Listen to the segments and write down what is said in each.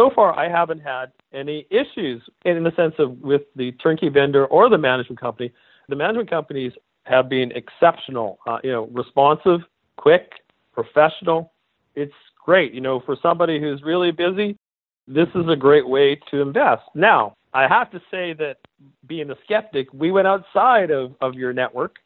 so far, I haven't had any issues in the sense of with the turnkey vendor or the management company. The management companies have been exceptional, uh, you know, responsive, quick, professional. It's great. You know, for somebody who's really busy, this is a great way to invest. Now, I have to say that being a skeptic, we went outside of, of your network.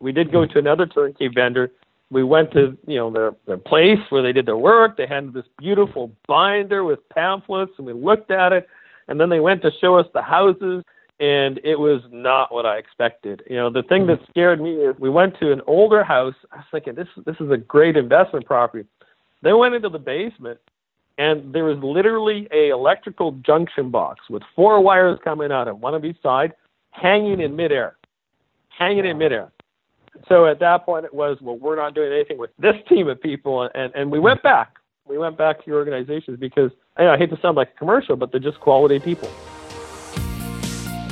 We did go to another turnkey vendor. We went to you know their their place where they did their work. They had this beautiful binder with pamphlets, and we looked at it. And then they went to show us the houses, and it was not what I expected. You know, the thing that mm-hmm. scared me is we went to an older house. I was thinking this this is a great investment property. They went into the basement, and there was literally a electrical junction box with four wires coming out of one of each side, hanging in midair, hanging in midair. So at that point, it was well, we're not doing anything with this team of people, and and we went back. We went back to your organizations because I, know, I hate to sound like a commercial, but they're just quality people.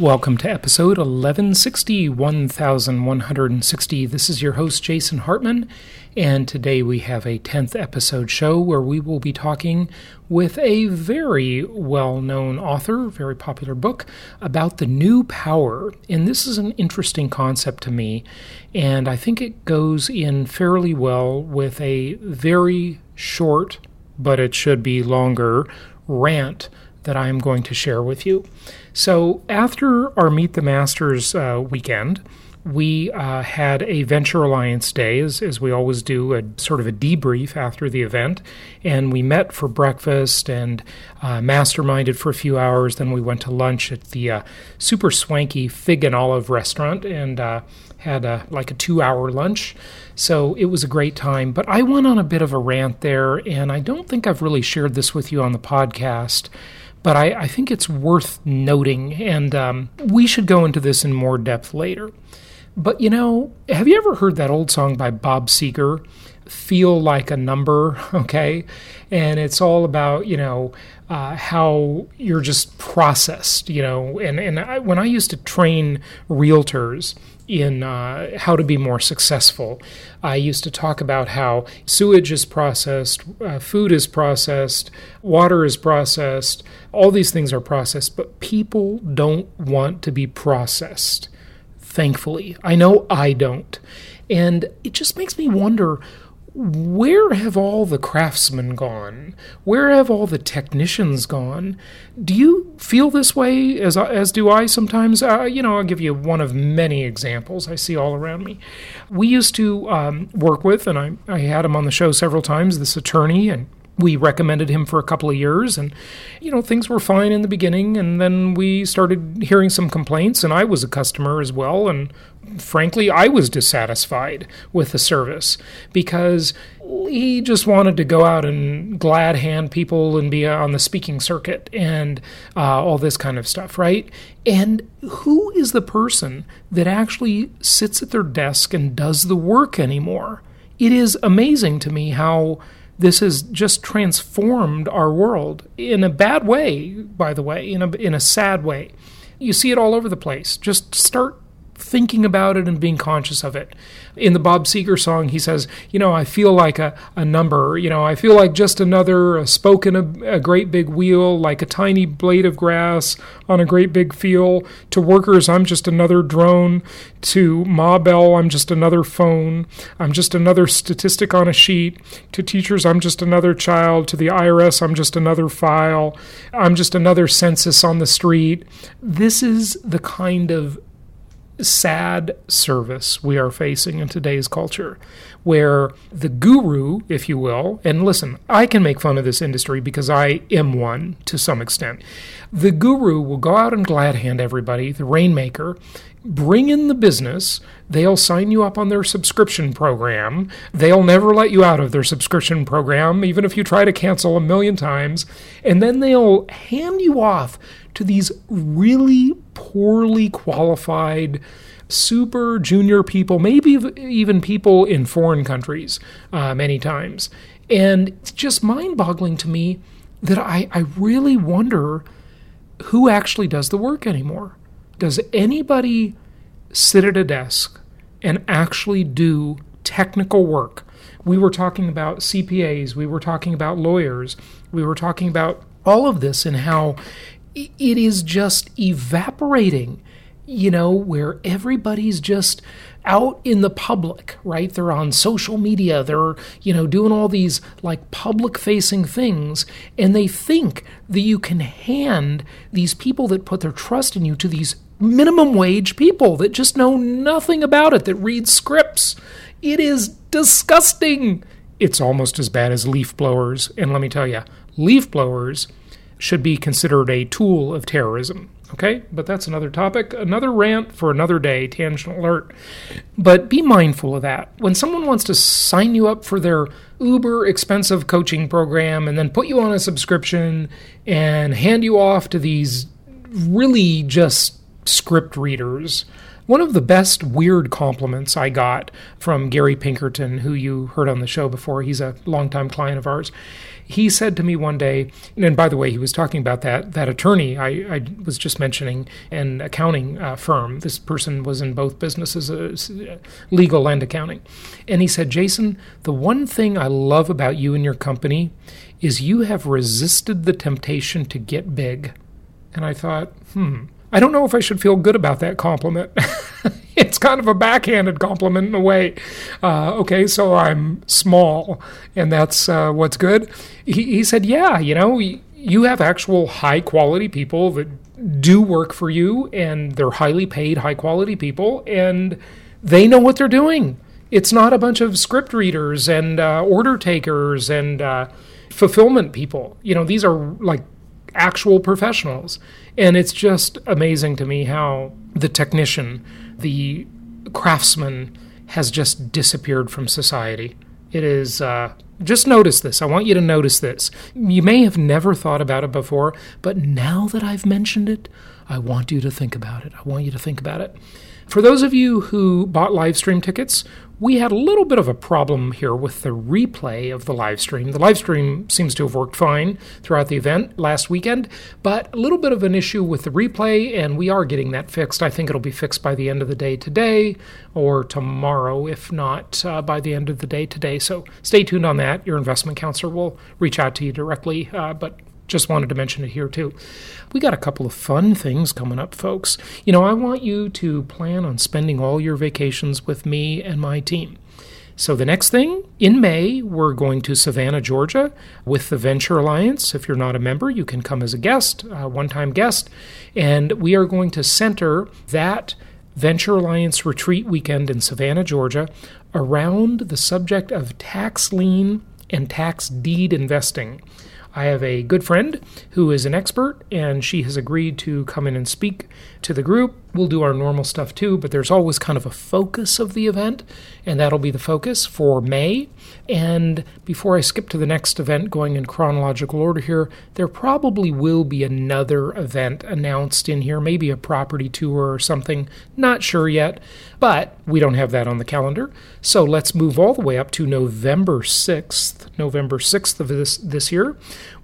Welcome to episode 1160, 1160. This is your host, Jason Hartman, and today we have a 10th episode show where we will be talking with a very well known author, very popular book, about the new power. And this is an interesting concept to me, and I think it goes in fairly well with a very short, but it should be longer, rant that I am going to share with you. So, after our Meet the Masters uh, weekend, we uh, had a Venture Alliance day, as, as we always do, a sort of a debrief after the event. And we met for breakfast and uh, masterminded for a few hours. Then we went to lunch at the uh, super swanky Fig and Olive restaurant and uh, had a, like a two hour lunch. So it was a great time. But I went on a bit of a rant there, and I don't think I've really shared this with you on the podcast but I, I think it's worth noting, and um, we should go into this in more depth later. But you know, have you ever heard that old song by Bob Seger? Feel like a number, okay? And it's all about, you know, uh, how you're just processed, you know. And, and I, when I used to train realtors, in uh, how to be more successful. I used to talk about how sewage is processed, uh, food is processed, water is processed, all these things are processed, but people don't want to be processed. Thankfully, I know I don't. And it just makes me wonder where have all the craftsmen gone? Where have all the technicians gone? Do you feel this way as as do I sometimes? Uh, you know, I'll give you one of many examples I see all around me. We used to um, work with, and I, I had him on the show several times. This attorney and we recommended him for a couple of years and you know things were fine in the beginning and then we started hearing some complaints and I was a customer as well and frankly I was dissatisfied with the service because he just wanted to go out and glad hand people and be on the speaking circuit and uh, all this kind of stuff right? And who is the person that actually sits at their desk and does the work anymore? It is amazing to me how this has just transformed our world in a bad way, by the way, in a, in a sad way. You see it all over the place. Just start thinking about it and being conscious of it. In the Bob Seger song, he says, You know, I feel like a, a number. You know, I feel like just another a spoke in a, a great big wheel, like a tiny blade of grass on a great big field. To workers, I'm just another drone. To Ma Bell, I'm just another phone. I'm just another statistic on a sheet. To teachers, I'm just another child. To the IRS, I'm just another file. I'm just another census on the street. This is the kind of sad service we are facing in today's culture, where the guru, if you will, and listen, I can make fun of this industry because I am one to some extent. The guru will go out and glad hand everybody, the rainmaker, bring in the business. They'll sign you up on their subscription program. They'll never let you out of their subscription program, even if you try to cancel a million times. And then they'll hand you off to these really poorly qualified, super junior people, maybe even people in foreign countries uh, many times. And it's just mind boggling to me that I, I really wonder who actually does the work anymore. Does anybody sit at a desk and actually do technical work? We were talking about CPAs, we were talking about lawyers, we were talking about all of this and how it is just evaporating, you know, where everybody's just out in the public, right? They're on social media, they're, you know, doing all these like public facing things, and they think that you can hand these people that put their trust in you to these minimum wage people that just know nothing about it, that read scripts. It is disgusting. It's almost as bad as leaf blowers. And let me tell you, leaf blowers should be considered a tool of terrorism. Okay, but that's another topic, another rant for another day, tangent alert. But be mindful of that. When someone wants to sign you up for their uber expensive coaching program and then put you on a subscription and hand you off to these really just script readers. One of the best weird compliments I got from Gary Pinkerton, who you heard on the show before, he's a longtime client of ours. He said to me one day, and by the way, he was talking about that that attorney I, I was just mentioning, an accounting uh, firm. This person was in both businesses, uh, legal and accounting. And he said, Jason, the one thing I love about you and your company is you have resisted the temptation to get big. And I thought, hmm, I don't know if I should feel good about that compliment. it's kind of a backhanded compliment in a way. Uh, okay, so I'm small, and that's uh, what's good. He, he said, Yeah, you know, you have actual high quality people that do work for you, and they're highly paid, high quality people, and they know what they're doing. It's not a bunch of script readers and uh, order takers and uh, fulfillment people. You know, these are like actual professionals. And it's just amazing to me how the technician, the craftsman, has just disappeared from society. It is, uh, just notice this. I want you to notice this. You may have never thought about it before, but now that I've mentioned it, I want you to think about it. I want you to think about it. For those of you who bought live stream tickets, we had a little bit of a problem here with the replay of the live stream. The live stream seems to have worked fine throughout the event last weekend, but a little bit of an issue with the replay, and we are getting that fixed. I think it'll be fixed by the end of the day today or tomorrow, if not uh, by the end of the day today. So stay tuned on that. Your investment counselor will reach out to you directly, uh, but just wanted to mention it here too. We got a couple of fun things coming up, folks. You know, I want you to plan on spending all your vacations with me and my team. So, the next thing in May, we're going to Savannah, Georgia with the Venture Alliance. If you're not a member, you can come as a guest, a one time guest. And we are going to center that Venture Alliance retreat weekend in Savannah, Georgia around the subject of tax lien and tax deed investing. I have a good friend who is an expert, and she has agreed to come in and speak to the group. We'll do our normal stuff too, but there's always kind of a focus of the event, and that'll be the focus for May. And before I skip to the next event, going in chronological order here, there probably will be another event announced in here, maybe a property tour or something. Not sure yet, but we don't have that on the calendar. So let's move all the way up to November 6th, November 6th of this, this year,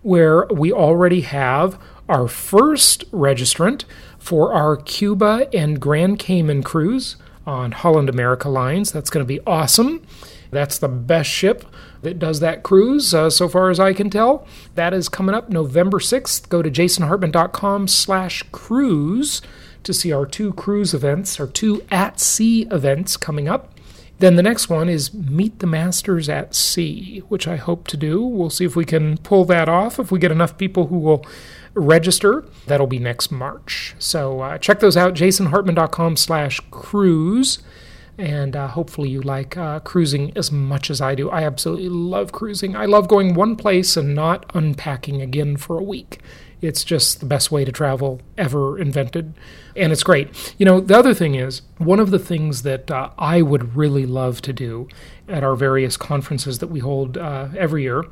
where we already have our first registrant for our Cuba and Grand Cayman cruise on Holland America Lines. That's going to be awesome. That's the best ship that does that cruise, uh, so far as I can tell. That is coming up November 6th. Go to jasonhartman.com slash cruise to see our two cruise events, our two at-sea events coming up. Then the next one is Meet the Masters at Sea, which I hope to do. We'll see if we can pull that off. If we get enough people who will register, that'll be next March. So uh, check those out, jasonhartman.com slash cruise. And uh, hopefully you like uh, cruising as much as I do. I absolutely love cruising. I love going one place and not unpacking again for a week. It's just the best way to travel ever invented. And it's great. You know, the other thing is, one of the things that uh, I would really love to do at our various conferences that we hold uh, every year,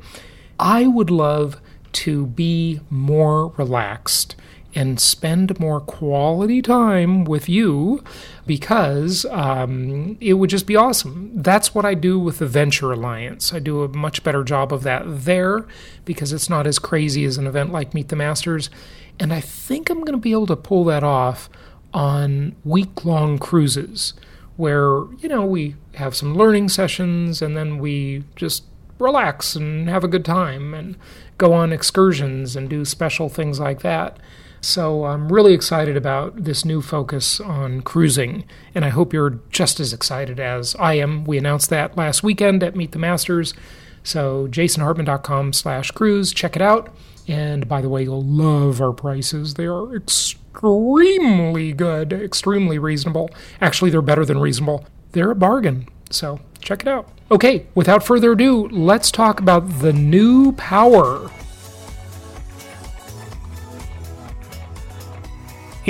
I would love to be more relaxed and spend more quality time with you because um, it would just be awesome. That's what I do with the Venture Alliance. I do a much better job of that there because it's not as crazy as an event like Meet the Masters. And I think I'm going to be able to pull that off on week long cruises where, you know, we have some learning sessions and then we just relax and have a good time and go on excursions and do special things like that. So I'm really excited about this new focus on cruising, and I hope you're just as excited as I am. We announced that last weekend at Meet the Masters. So jasonhartman.com slash cruise, check it out. And by the way, you'll love our prices. They are extremely good, extremely reasonable. Actually, they're better than reasonable. They're a bargain. So check it out. Okay, without further ado, let's talk about the new power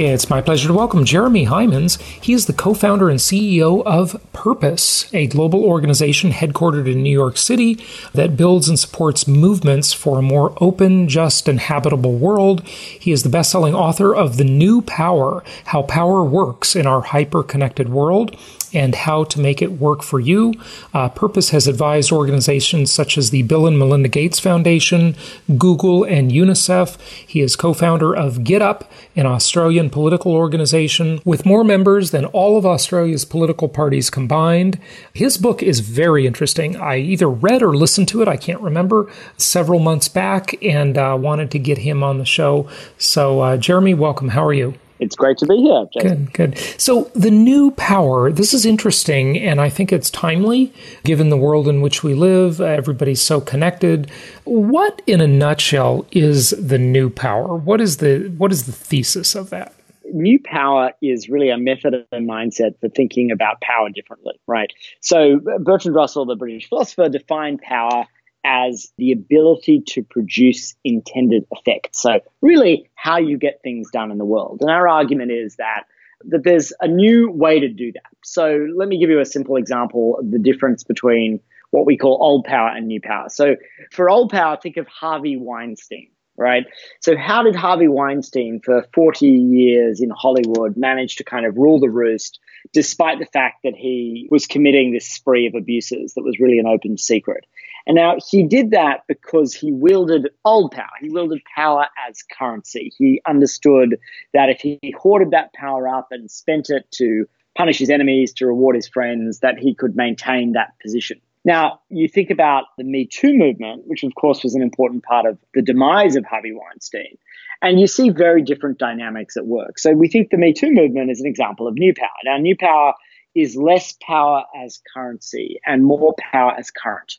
It's my pleasure to welcome Jeremy Heimans. He is the co founder and CEO of Purpose, a global organization headquartered in New York City that builds and supports movements for a more open, just, and habitable world. He is the best selling author of The New Power How Power Works in Our Hyper Connected World and how to make it work for you. Uh, Purpose has advised organizations such as the Bill and Melinda Gates Foundation, Google, and UNICEF. He is co founder of GetUp, an Australian political organization with more members than all of Australia's political parties combined. His book is very interesting. I either read or listened to it, I can't remember, several months back and uh, wanted to get him on the show. So, uh, Jeremy, welcome. How are you? It's great to be here. Jason. Good, good. So the new power, this is interesting, and I think it's timely given the world in which we live. Everybody's so connected. What, in a nutshell, is the new power? What is the what is the thesis of that? New power is really a method and mindset for thinking about power differently, right? So Bertrand Russell, the British philosopher, defined power as the ability to produce intended effects. So, really, how you get things done in the world. And our argument is that that there's a new way to do that. So, let me give you a simple example of the difference between what we call old power and new power. So, for old power, think of Harvey Weinstein, right? So, how did Harvey Weinstein, for 40 years in Hollywood, manage to kind of rule the roost, despite the fact that he was committing this spree of abuses that was really an open secret? And now he did that because he wielded old power. He wielded power as currency. He understood that if he hoarded that power up and spent it to punish his enemies, to reward his friends, that he could maintain that position. Now, you think about the Me Too movement, which of course was an important part of the demise of Harvey Weinstein, and you see very different dynamics at work. So we think the Me Too movement is an example of new power. Now, new power is less power as currency and more power as current.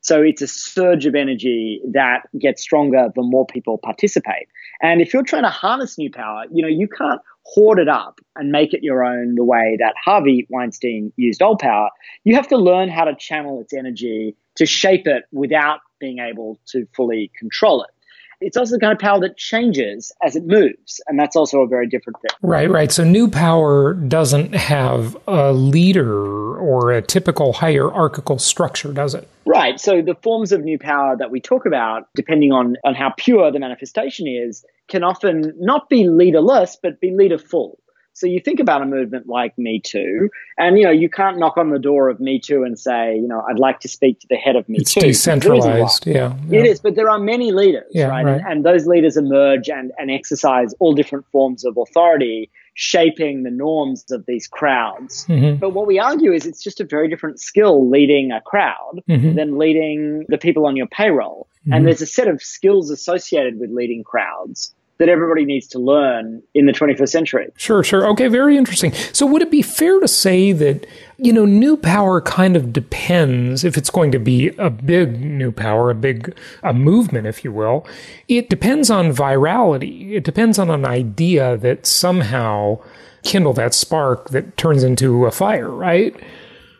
So it's a surge of energy that gets stronger the more people participate. And if you're trying to harness new power, you know, you can't hoard it up and make it your own the way that Harvey Weinstein used old power. You have to learn how to channel its energy to shape it without being able to fully control it it's also the kind of power that changes as it moves. And that's also a very different thing. Right, right. So new power doesn't have a leader or a typical hierarchical structure, does it? Right. So the forms of new power that we talk about, depending on, on how pure the manifestation is, can often not be leaderless, but be leaderful. So you think about a movement like Me Too, and you know you can't knock on the door of Me Too and say, you know, I'd like to speak to the head of Me it's Too. It's decentralized, yeah, yeah, It is, but there are many leaders, yeah, right? right. And, and those leaders emerge and, and exercise all different forms of authority, shaping the norms of these crowds. Mm-hmm. But what we argue is it's just a very different skill leading a crowd mm-hmm. than leading the people on your payroll. Mm-hmm. And there's a set of skills associated with leading crowds that everybody needs to learn in the 21st century. Sure, sure. Okay, very interesting. So, would it be fair to say that, you know, new power kind of depends, if it's going to be a big new power, a big a movement, if you will, it depends on virality. It depends on an idea that somehow kindle that spark that turns into a fire, right?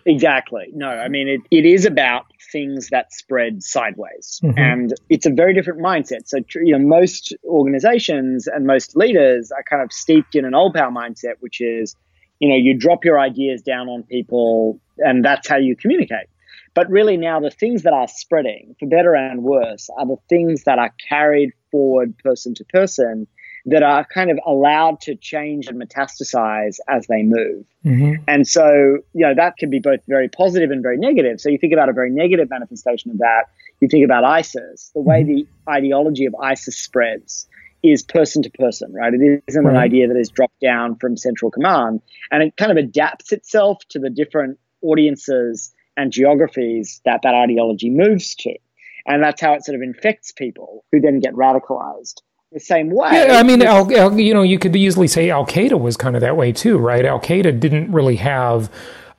Exactly. No, I mean, it, it is about things that spread sideways. Mm-hmm. And it's a very different mindset. So, you know, most organizations and most leaders are kind of steeped in an old power mindset, which is, you know, you drop your ideas down on people and that's how you communicate. But really now the things that are spreading, for better and worse, are the things that are carried forward person to person that are kind of allowed to change and metastasize as they move. Mm-hmm. And so, you know, that can be both very positive and very negative. So you think about a very negative manifestation of that. You think about ISIS, the way mm-hmm. the ideology of ISIS spreads is person to person, right? It isn't right. an idea that is dropped down from central command and it kind of adapts itself to the different audiences and geographies that that ideology moves to. And that's how it sort of infects people who then get radicalized the same way. Yeah, I mean, Al, Al, you know, you could easily say Al Qaeda was kind of that way too, right? Al Qaeda didn't really have,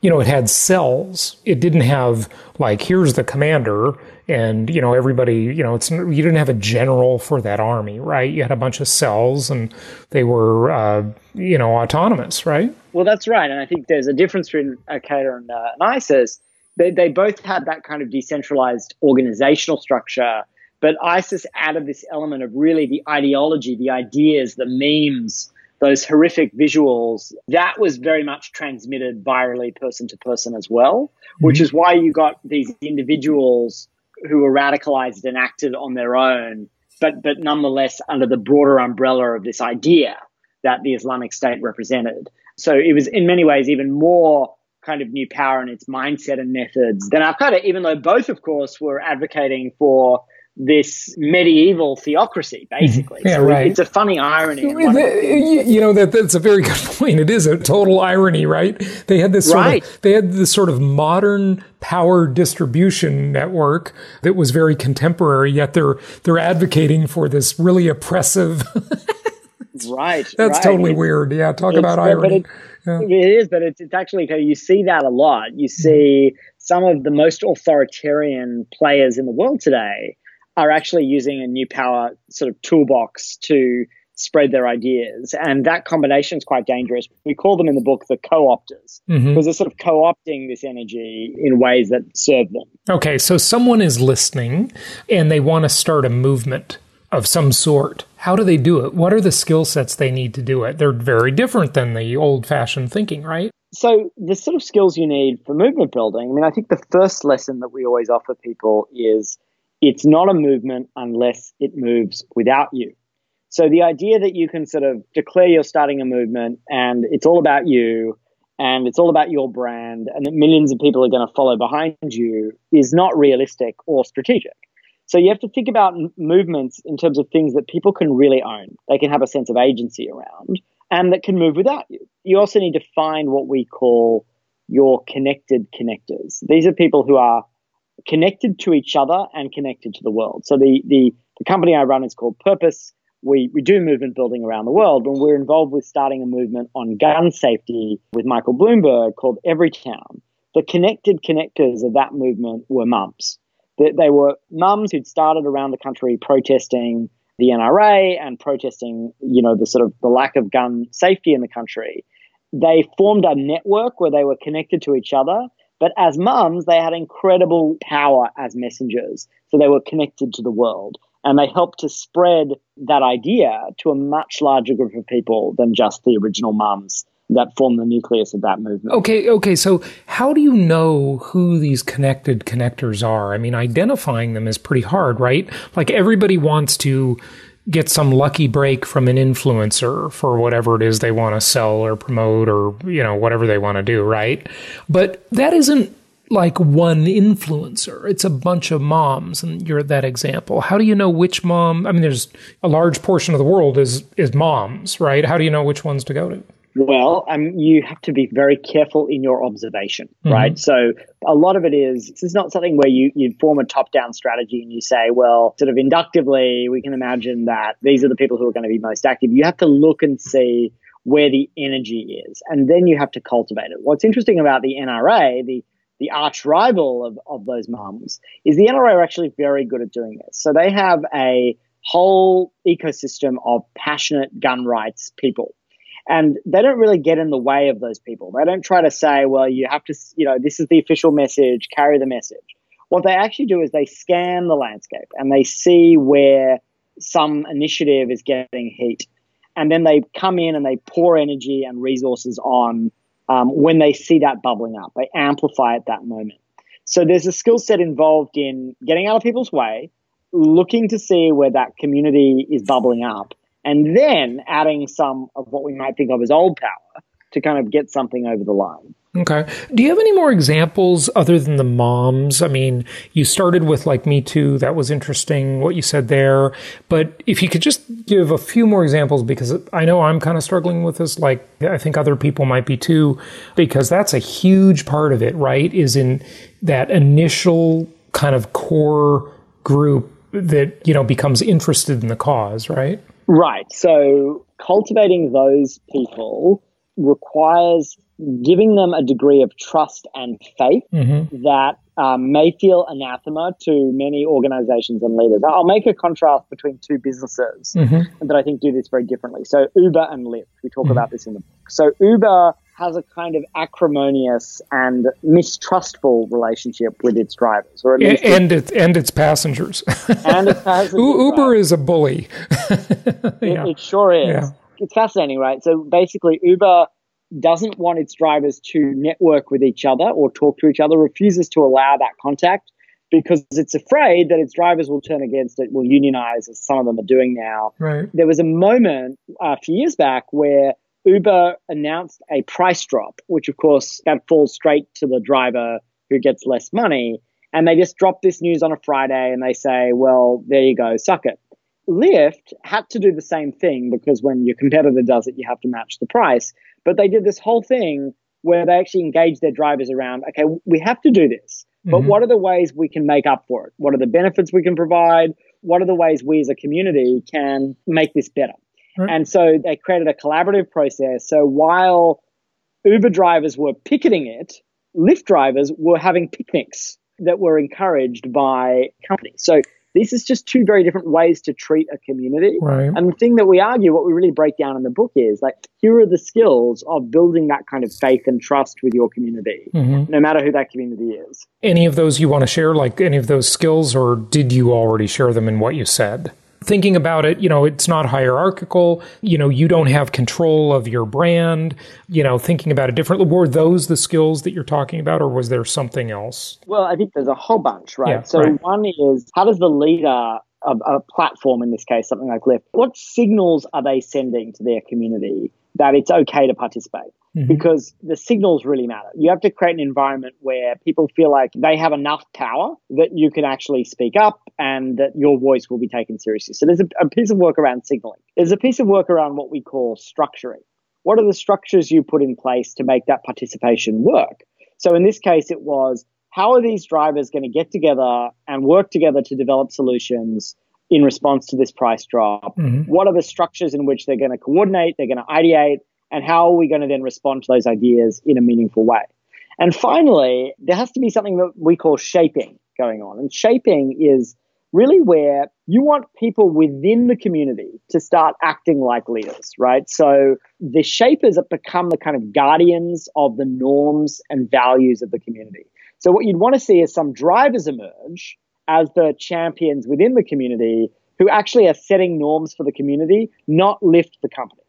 you know, it had cells. It didn't have like here's the commander, and you know everybody. You know, it's you didn't have a general for that army, right? You had a bunch of cells, and they were, uh, you know, autonomous, right? Well, that's right, and I think there's a difference between Al Qaeda and, uh, and ISIS. They, they both had that kind of decentralized organizational structure but ISIS added this element of really the ideology, the ideas, the memes, those horrific visuals. That was very much transmitted virally person to person as well, mm-hmm. which is why you got these individuals who were radicalized and acted on their own, but, but nonetheless under the broader umbrella of this idea that the Islamic State represented. So it was in many ways even more kind of new power in its mindset and methods than Al Qaeda, even though both, of course, were advocating for this medieval theocracy, mm-hmm. basically. Yeah, so right. It's a funny irony. You know that that's a very good point. It is a total irony, right? They had this sort right. of they had this sort of modern power distribution network that was very contemporary, yet they're they're advocating for this really oppressive. right. That's right. totally it's, weird. Yeah, talk about irony. It, yeah. it is, but it's, it's actually you see that a lot. You mm-hmm. see some of the most authoritarian players in the world today are actually using a new power sort of toolbox to spread their ideas. And that combination is quite dangerous. We call them in the book the co opters mm-hmm. because they're sort of co opting this energy in ways that serve them. Okay, so someone is listening and they want to start a movement of some sort. How do they do it? What are the skill sets they need to do it? They're very different than the old fashioned thinking, right? So, the sort of skills you need for movement building, I mean, I think the first lesson that we always offer people is it's not a movement unless it moves without you. So the idea that you can sort of declare you're starting a movement and it's all about you and it's all about your brand and that millions of people are going to follow behind you is not realistic or strategic. So you have to think about movements in terms of things that people can really own. They can have a sense of agency around and that can move without you. You also need to find what we call your connected connectors. These are people who are connected to each other and connected to the world. So the, the, the company I run is called Purpose. We, we do movement building around the world, and we're involved with starting a movement on gun safety with Michael Bloomberg called Everytown. The connected connectors of that movement were mums. They, they were mums who'd started around the country protesting the NRA and protesting, you know, the sort of the lack of gun safety in the country. They formed a network where they were connected to each other but as mums, they had incredible power as messengers. So they were connected to the world. And they helped to spread that idea to a much larger group of people than just the original mums that formed the nucleus of that movement. Okay, okay. So how do you know who these connected connectors are? I mean, identifying them is pretty hard, right? Like everybody wants to get some lucky break from an influencer for whatever it is they want to sell or promote or you know whatever they want to do right? But that isn't like one influencer. It's a bunch of moms and you're that example. How do you know which mom i mean there's a large portion of the world is is moms right? How do you know which ones to go to Well, um, you have to be very careful in your observation, mm-hmm. right? So a lot of it is this is not something where you, you form a top down strategy and you say, well, sort of inductively, we can imagine that these are the people who are going to be most active. You have to look and see where the energy is, and then you have to cultivate it. What's interesting about the NRA, the the arch rival of, of those mums, is the NRA are actually very good at doing this. So they have a whole ecosystem of passionate gun rights people and they don't really get in the way of those people. They don't try to say, well, you have to, you know, this is the official message, carry the message. What they actually do is they scan the landscape and they see where some initiative is getting heat. And then they come in and they pour energy and resources on um, when they see that bubbling up. They amplify at that moment. So there's a skill set involved in getting out of people's way, looking to see where that community is bubbling up, and then adding some of what we might think of as old power to kind of get something over the line. Okay. Do you have any more examples other than the moms? I mean, you started with like Me Too. That was interesting what you said there. But if you could just give a few more examples, because I know I'm kind of struggling with this, like I think other people might be too, because that's a huge part of it, right? Is in that initial kind of core group that, you know, becomes interested in the cause, right? Right. So cultivating those people requires giving them a degree of trust and faith mm-hmm. that um, may feel anathema to many organizations and leaders. I'll make a contrast between two businesses mm-hmm. that I think do this very differently. So Uber and Lyft, we talk mm-hmm. about this in the book. So Uber has a kind of acrimonious and mistrustful relationship with its drivers, or at least and its and its passengers. and its passengers. Uber right. is a bully. yeah. it, it, sure is. Yeah. It's fascinating, right? So basically, Uber doesn't want its drivers to network with each other or talk to each other. Refuses to allow that contact because it's afraid that its drivers will turn against it, will unionize, as some of them are doing now. Right. There was a moment uh, a few years back where Uber announced a price drop, which of course that falls straight to the driver who gets less money. And they just drop this news on a Friday and they say, well, there you go, suck it. Lyft had to do the same thing because when your competitor does it, you have to match the price. But they did this whole thing where they actually engaged their drivers around, okay, we have to do this, but mm-hmm. what are the ways we can make up for it? What are the benefits we can provide? What are the ways we as a community can make this better? Right. And so they created a collaborative process. So while Uber drivers were picketing it, Lyft drivers were having picnics that were encouraged by companies. So this is just two very different ways to treat a community. Right. And the thing that we argue, what we really break down in the book is like, here are the skills of building that kind of faith and trust with your community, mm-hmm. no matter who that community is. Any of those you want to share, like any of those skills, or did you already share them in what you said? Thinking about it, you know, it's not hierarchical. You know, you don't have control of your brand. You know, thinking about it differently. Were those the skills that you're talking about, or was there something else? Well, I think there's a whole bunch, right? Yeah, so right. one is how does the leader of a platform, in this case, something like Lyft, what signals are they sending to their community that it's okay to participate? Mm-hmm. because the signals really matter. You have to create an environment where people feel like they have enough power that you can actually speak up and that your voice will be taken seriously. So there's a, a piece of work around signaling. There's a piece of work around what we call structuring. What are the structures you put in place to make that participation work? So in this case, it was how are these drivers going to get together and work together to develop solutions in response to this price drop? Mm-hmm. What are the structures in which they're going to coordinate? They're going to ideate and how are we going to then respond to those ideas in a meaningful way? And finally, there has to be something that we call shaping going on. And shaping is really where you want people within the community to start acting like leaders, right? So the shapers have become the kind of guardians of the norms and values of the community. So what you'd want to see is some drivers emerge as the champions within the community who actually are setting norms for the community, not Lyft the company.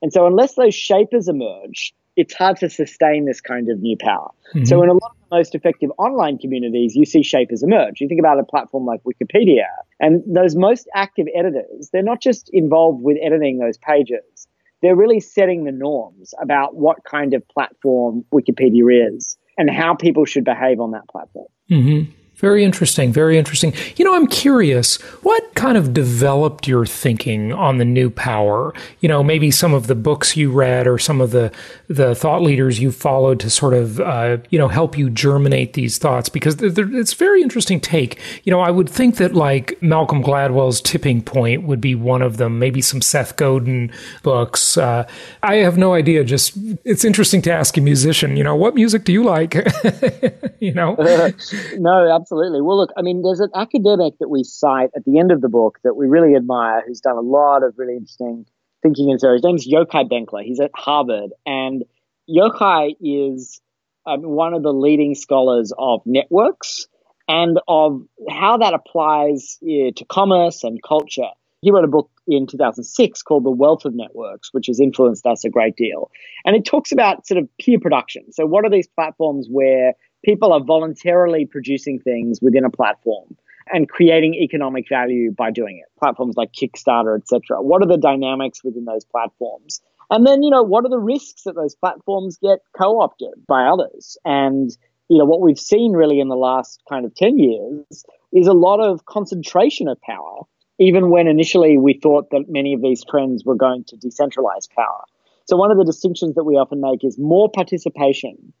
And so unless those shapers emerge, it's hard to sustain this kind of new power. Mm-hmm. So in a lot of the most effective online communities, you see shapers emerge. You think about a platform like Wikipedia and those most active editors, they're not just involved with editing those pages. They're really setting the norms about what kind of platform Wikipedia is and how people should behave on that platform. Mm-hmm. Very interesting. Very interesting. You know, I'm curious, what kind of developed your thinking on the new power? You know, maybe some of the books you read or some of the, the thought leaders you followed to sort of, uh, you know, help you germinate these thoughts because they're, they're, it's very interesting take. You know, I would think that like Malcolm Gladwell's Tipping Point would be one of them, maybe some Seth Godin books. Uh, I have no idea. Just, it's interesting to ask a musician, you know, what music do you like? you know? no, absolutely absolutely. Well, look, I mean, there's an academic that we cite at the end of the book that we really admire who's done a lot of really interesting thinking in this. His name's Yochai Benkler. He's at Harvard. And Yochai is um, one of the leading scholars of networks and of how that applies uh, to commerce and culture. He wrote a book in 2006 called The Wealth of Networks, which has influenced us a great deal. And it talks about sort of peer production. So, what are these platforms where people are voluntarily producing things within a platform and creating economic value by doing it. Platforms like Kickstarter, etc. What are the dynamics within those platforms? And then, you know, what are the risks that those platforms get co-opted by others? And, you know, what we've seen really in the last kind of 10 years is a lot of concentration of power, even when initially we thought that many of these trends were going to decentralize power. So one of the distinctions that we often make is more participation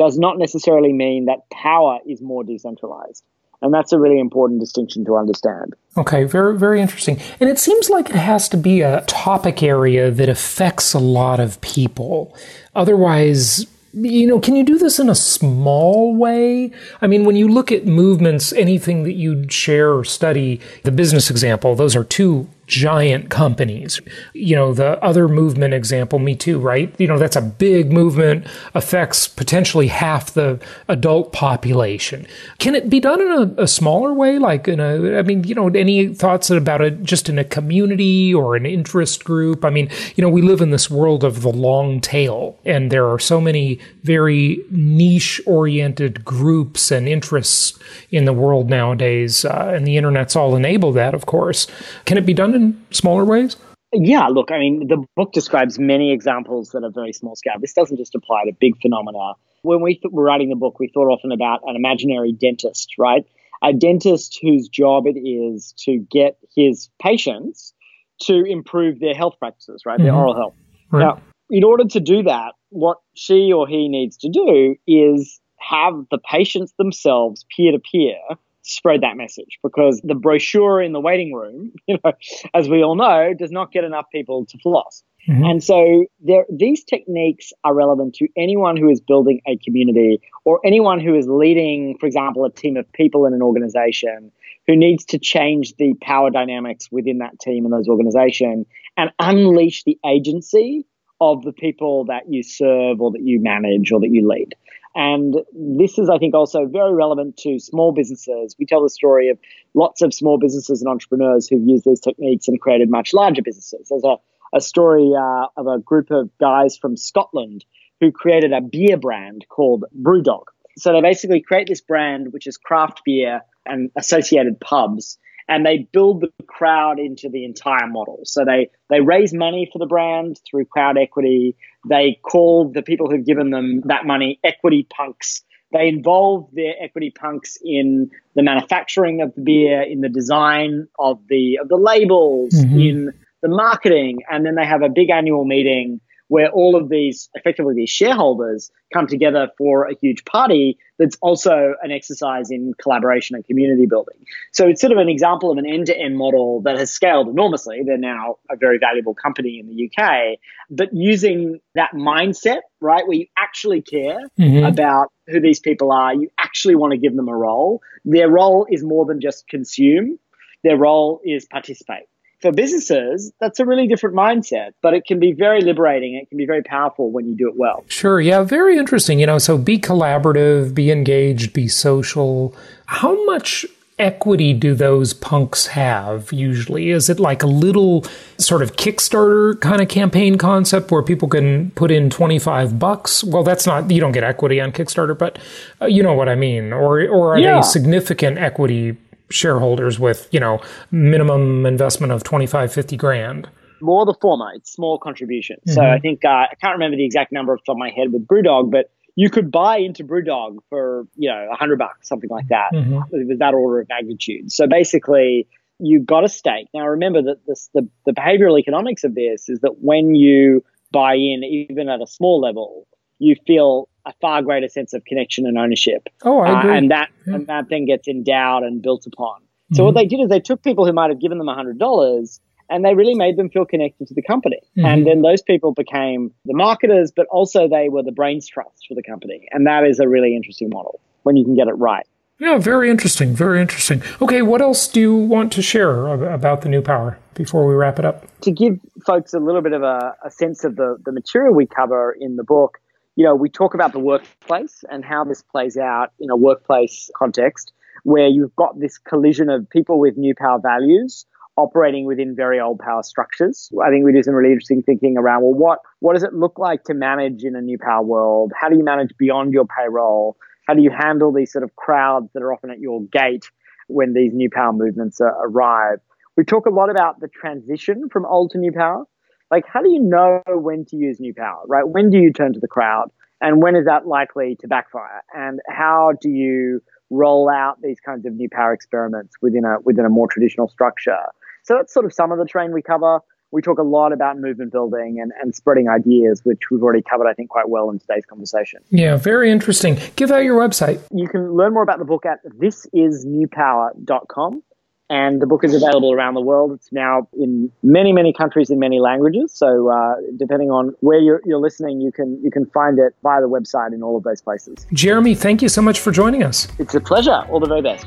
does not necessarily mean that power is more decentralized. And that's a really important distinction to understand. Okay, very, very interesting. And it seems like it has to be a topic area that affects a lot of people. Otherwise, you know, can you do this in a small way? I mean, when you look at movements, anything that you share or study, the business example, those are two giant companies. You know, the other movement example, Me Too, right? You know, that's a big movement, affects potentially half the adult population. Can it be done in a, a smaller way? Like in a, I mean, you know, any thoughts about it just in a community or an interest group? I mean, you know, we live in this world of the long tail, and there are so many very niche oriented groups and interests in the world nowadays, uh, and the internet's all enabled that, of course. Can it be done in smaller ways? Yeah, look, I mean, the book describes many examples that are very small scale. This doesn't just apply to big phenomena. When we th- were writing the book, we thought often about an imaginary dentist, right? A dentist whose job it is to get his patients to improve their health practices, right? Mm-hmm. Their oral health. Right. Now, in order to do that, what she or he needs to do is have the patients themselves peer to peer spread that message because the brochure in the waiting room, you know, as we all know, does not get enough people to floss. Mm-hmm. And so there, these techniques are relevant to anyone who is building a community or anyone who is leading, for example, a team of people in an organization who needs to change the power dynamics within that team and those organization and unleash the agency of the people that you serve or that you manage or that you lead. And this is, I think, also very relevant to small businesses. We tell the story of lots of small businesses and entrepreneurs who've used these techniques and created much larger businesses. There's a, a story uh, of a group of guys from Scotland who created a beer brand called Brewdog. So they basically create this brand, which is craft beer and associated pubs and they build the crowd into the entire model. So they they raise money for the brand through crowd equity. They call the people who've given them that money equity punks. They involve their equity punks in the manufacturing of the beer, in the design of the of the labels, mm-hmm. in the marketing, and then they have a big annual meeting where all of these, effectively these shareholders, come together for a huge party that's also an exercise in collaboration and community building. So it's sort of an example of an end to end model that has scaled enormously. They're now a very valuable company in the UK, but using that mindset, right, where you actually care mm-hmm. about who these people are, you actually want to give them a role. Their role is more than just consume, their role is participate for businesses, that's a really different mindset, but it can be very liberating. It can be very powerful when you do it well. Sure. Yeah. Very interesting. You know, so be collaborative, be engaged, be social. How much equity do those punks have usually? Is it like a little sort of Kickstarter kind of campaign concept where people can put in 25 bucks? Well, that's not, you don't get equity on Kickstarter, but uh, you know what I mean. Or, or are yeah. they significant equity shareholders with, you know, minimum investment of 25, 50 grand? More the former. It's small contributions. Mm-hmm. So I think, uh, I can't remember the exact number off the top of my head with Brewdog, but you could buy into BrewDog for you know a hundred bucks, something like that. Mm-hmm. It was that order of magnitude. So basically, you got a stake. Now remember that this, the the behavioral economics of this is that when you buy in, even at a small level, you feel a far greater sense of connection and ownership. Oh, I agree. Uh, and that yeah. and that then gets endowed and built upon. So mm-hmm. what they did is they took people who might have given them a hundred dollars and they really made them feel connected to the company. Mm-hmm. And then those people became the marketers, but also they were the brains trust for the company. And that is a really interesting model when you can get it right. Yeah, very interesting. Very interesting. Okay, what else do you want to share about the new power before we wrap it up? To give folks a little bit of a, a sense of the, the material we cover in the book, you know, we talk about the workplace and how this plays out in a workplace context where you've got this collision of people with new power values operating within very old power structures. I think we do some really interesting thinking around well, what what does it look like to manage in a new power world? How do you manage beyond your payroll? How do you handle these sort of crowds that are often at your gate when these new power movements uh, arrive? We talk a lot about the transition from old to new power. Like, how do you know when to use new power, right? When do you turn to the crowd? And when is that likely to backfire? And how do you roll out these kinds of new power experiments within a within a more traditional structure. So that's sort of some of the train we cover. We talk a lot about movement building and, and spreading ideas, which we've already covered, I think, quite well in today's conversation. Yeah, very interesting. Give out your website. You can learn more about the book at thisisnewpower.com and the book is available around the world. It's now in many, many countries in many languages. So uh, depending on where you're, you're, listening, you can you can find it via the website in all of those places. Jeremy, thank you so much for joining us. It's a pleasure. All the very best.